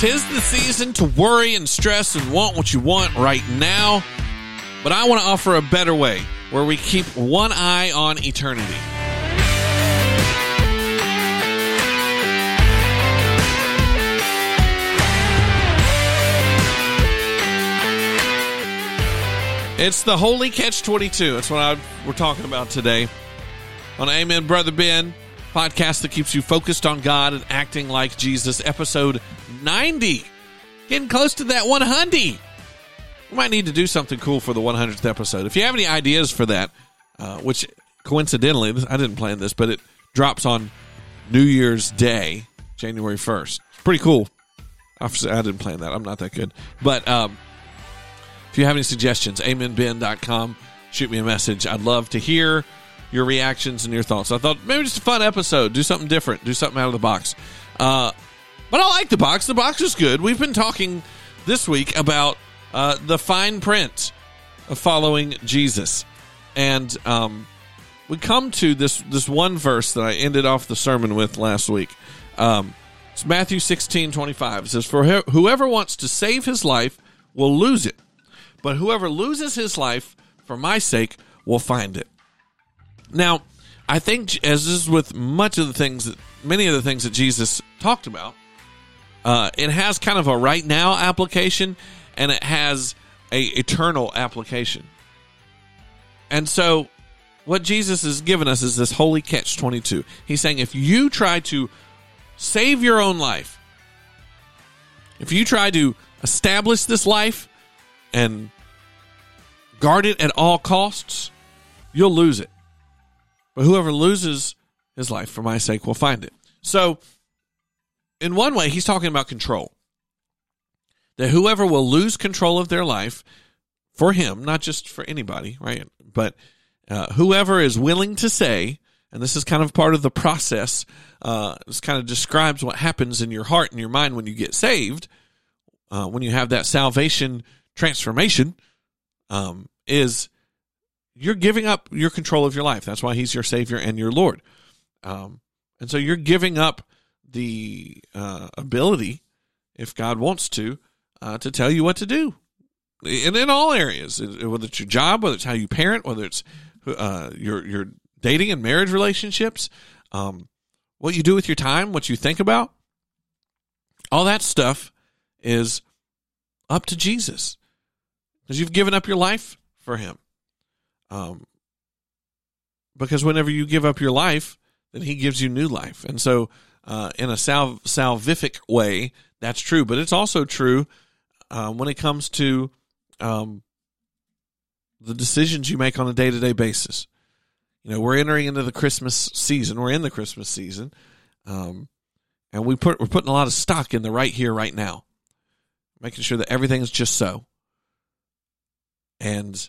Tis the season to worry and stress and want what you want right now. But I want to offer a better way where we keep one eye on eternity. It's the Holy Catch 22. That's what I, we're talking about today on Amen, Brother Ben, podcast that keeps you focused on God and acting like Jesus, episode 90. Getting close to that 100. We might need to do something cool for the 100th episode. If you have any ideas for that, uh, which coincidentally, I didn't plan this, but it drops on New Year's Day, January 1st. It's pretty cool. I didn't plan that. I'm not that good. But um, if you have any suggestions, amenben.com. Shoot me a message. I'd love to hear your reactions and your thoughts. I thought maybe just a fun episode. Do something different. Do something out of the box. Uh, but I like the box. The box is good. We've been talking this week about uh, the fine print of following Jesus, and um, we come to this this one verse that I ended off the sermon with last week. Um, it's Matthew sixteen twenty five. It says, "For whoever wants to save his life will lose it." but whoever loses his life for my sake will find it. Now, I think as is with much of the things that many of the things that Jesus talked about, uh, it has kind of a right now application and it has a eternal application. And so what Jesus has given us is this holy catch 22. He's saying if you try to save your own life, if you try to establish this life and guard it at all costs, you'll lose it. But whoever loses his life for my sake will find it. So, in one way, he's talking about control. That whoever will lose control of their life for him, not just for anybody, right? But uh, whoever is willing to say, and this is kind of part of the process, uh, this kind of describes what happens in your heart and your mind when you get saved, uh, when you have that salvation transformation, um, is you're giving up your control of your life. That's why He's your Savior and your Lord. Um, and so you're giving up the uh, ability, if God wants to, uh, to tell you what to do. And in all areas, whether it's your job, whether it's how you parent, whether it's uh, your your dating and marriage relationships, um, what you do with your time, what you think about, all that stuff is up to Jesus because you've given up your life for Him. Um, because whenever you give up your life, then He gives you new life, and so uh, in a sal- salvific way, that's true. But it's also true uh, when it comes to um, the decisions you make on a day to day basis. You know, we're entering into the Christmas season. We're in the Christmas season, um, and we put we're putting a lot of stock in the right here, right now, making sure that everything's just so and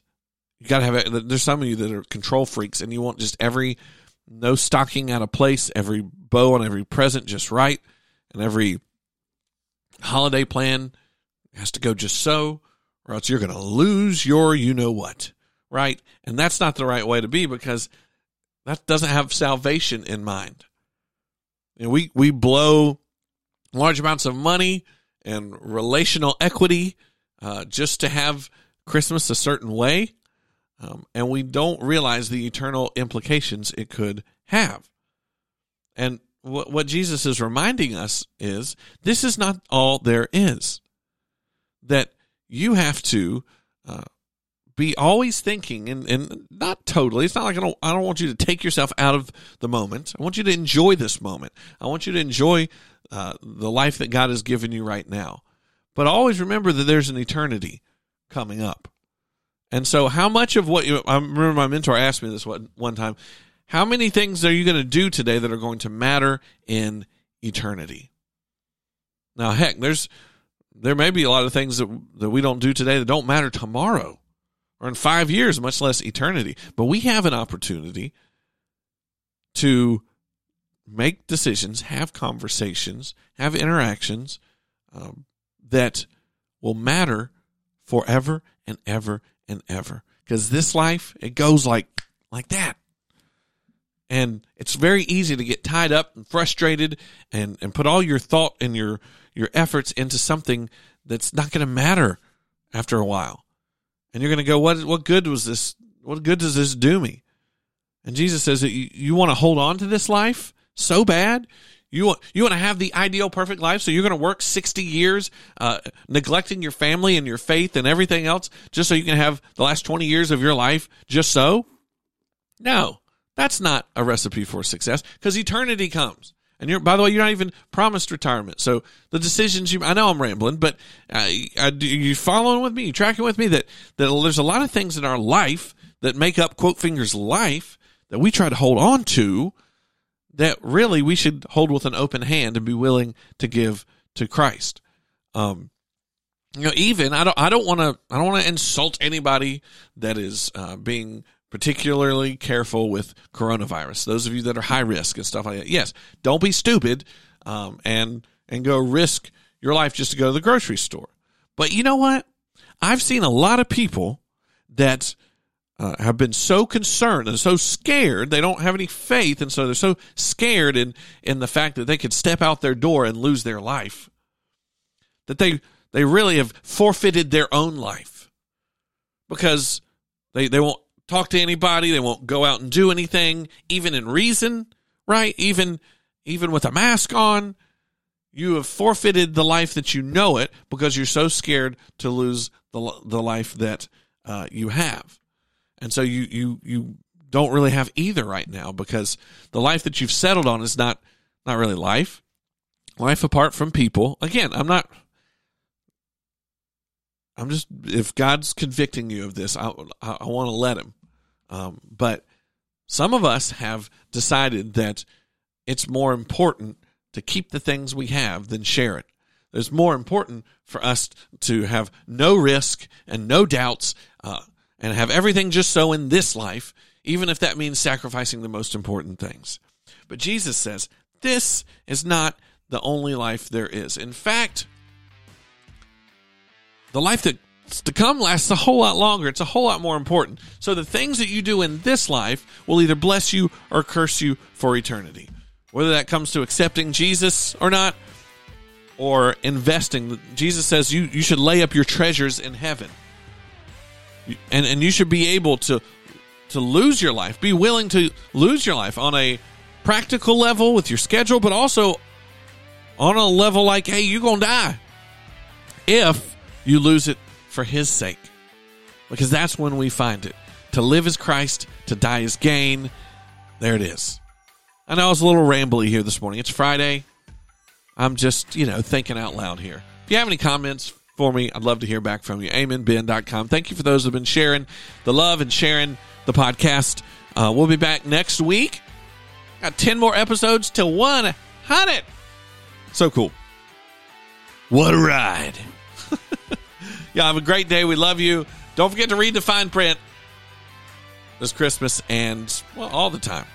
you got to have. There's some of you that are control freaks, and you want just every no stocking out of place, every bow on every present just right, and every holiday plan has to go just so, or else you're going to lose your you know what, right? And that's not the right way to be because that doesn't have salvation in mind. And we we blow large amounts of money and relational equity uh, just to have Christmas a certain way, um, and we don't realize the eternal implications it could have. And what, what Jesus is reminding us is this is not all there is. That you have to uh, be always thinking, and, and not totally. It's not like I don't, I don't want you to take yourself out of the moment. I want you to enjoy this moment. I want you to enjoy uh, the life that God has given you right now. But always remember that there's an eternity coming up. And so, how much of what you, I remember my mentor asked me this one, one time how many things are you going to do today that are going to matter in eternity? Now, heck, there's, there may be a lot of things that, that we don't do today that don't matter tomorrow or in five years, much less eternity. But we have an opportunity to make decisions, have conversations, have interactions um, that will matter forever and ever and ever. Because this life, it goes like like that. And it's very easy to get tied up and frustrated and, and put all your thought and your, your efforts into something that's not going to matter after a while. And you're going to go, what, what good was this? What good does this do me? And Jesus says that you, you want to hold on to this life so bad. You want you want to have the ideal perfect life, so you're going to work 60 years, uh, neglecting your family and your faith and everything else, just so you can have the last 20 years of your life just so. No, that's not a recipe for success because eternity comes. And you're, by the way, you're not even promised retirement. So the decisions you, I know I'm rambling, but uh, you following with me? You tracking with me that, that there's a lot of things in our life that make up quote fingers life that we try to hold on to that really we should hold with an open hand and be willing to give to Christ. Um, you know, even I don't, I don't want to, I don't want to insult anybody that is uh, being particularly careful with coronavirus. Those of you that are high risk and stuff like that. Yes, don't be stupid um, and and go risk your life just to go to the grocery store. But you know what? I've seen a lot of people that uh, have been so concerned and so scared they don't have any faith, and so they're so scared in in the fact that they could step out their door and lose their life that they they really have forfeited their own life because they they won't talk to anybody. They won't go out and do anything, even in reason, right? Even even with a mask on, you have forfeited the life that you know it because you're so scared to lose the the life that uh, you have, and so you you you don't really have either right now because the life that you've settled on is not not really life. Life apart from people. Again, I'm not I'm just if God's convicting you of this, I I, I want to let Him. Um, but some of us have decided that it's more important to keep the things we have than share it. It's more important for us to have no risk and no doubts uh, and have everything just so in this life, even if that means sacrificing the most important things. But Jesus says this is not the only life there is. In fact, the life that's to come lasts a whole lot longer. It's a whole lot more important. So the things that you do in this life will either bless you or curse you for eternity. Whether that comes to accepting Jesus or not, or investing. Jesus says you, you should lay up your treasures in heaven. And, and you should be able to, to lose your life, be willing to lose your life on a practical level with your schedule, but also on a level like, hey, you're to die if you lose it for his sake. Because that's when we find it. To live is Christ, to die is gain. There it is. I know I was a little rambly here this morning. It's Friday. I'm just, you know, thinking out loud here. If you have any comments for me, I'd love to hear back from you. AmenBen.com. Thank you for those who have been sharing the love and sharing the podcast. Uh, we'll be back next week. Got 10 more episodes to 100. So cool. What a ride. Y'all have a great day. We love you. Don't forget to read the fine print this Christmas and, well, all the time.